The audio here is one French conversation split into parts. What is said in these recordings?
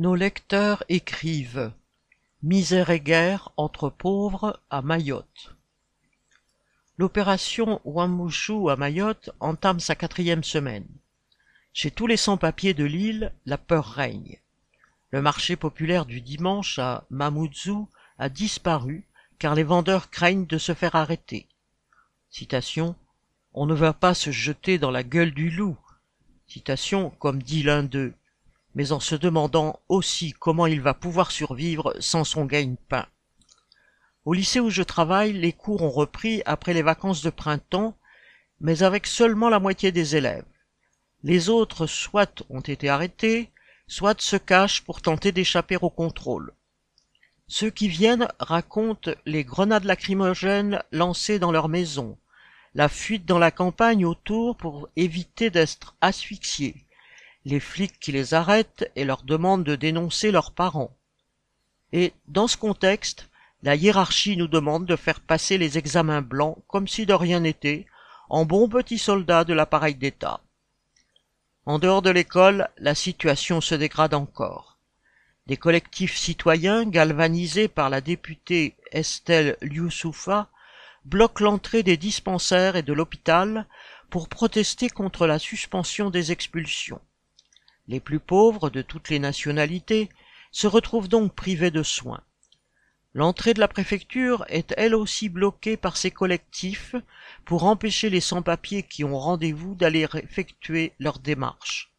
Nos lecteurs écrivent Misère et guerre entre pauvres à Mayotte. L'opération Wamouchou à Mayotte entame sa quatrième semaine. Chez tous les sans-papiers de l'île, la peur règne. Le marché populaire du dimanche à Mamoudzou a disparu car les vendeurs craignent de se faire arrêter. Citation On ne va pas se jeter dans la gueule du loup. Citation comme dit l'un d'eux mais en se demandant aussi comment il va pouvoir survivre sans son gagne-pain. Au lycée où je travaille, les cours ont repris après les vacances de printemps, mais avec seulement la moitié des élèves. Les autres soit ont été arrêtés, soit se cachent pour tenter d'échapper au contrôle. Ceux qui viennent racontent les grenades lacrymogènes lancées dans leur maison, la fuite dans la campagne autour pour éviter d'être asphyxiés, les flics qui les arrêtent et leur demandent de dénoncer leurs parents. Et, dans ce contexte, la hiérarchie nous demande de faire passer les examens blancs comme si de rien n'était, en bons petits soldats de l'appareil d'État. En dehors de l'école, la situation se dégrade encore. Des collectifs citoyens, galvanisés par la députée Estelle Lioussoufa, bloquent l'entrée des dispensaires et de l'hôpital pour protester contre la suspension des expulsions. Les plus pauvres de toutes les nationalités se retrouvent donc privés de soins. L'entrée de la préfecture est elle aussi bloquée par ces collectifs pour empêcher les sans-papiers qui ont rendez-vous d'aller effectuer leurs démarches.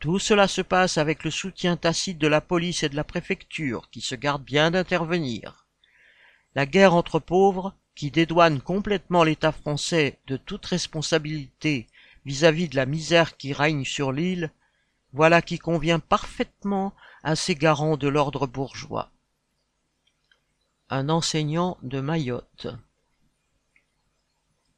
Tout cela se passe avec le soutien tacite de la police et de la préfecture qui se gardent bien d'intervenir. La guerre entre pauvres, qui dédouane complètement l'État français de toute responsabilité vis-à-vis -vis de la misère qui règne sur l'île, voilà qui convient parfaitement à ces garants de l'ordre bourgeois. Un enseignant de Mayotte.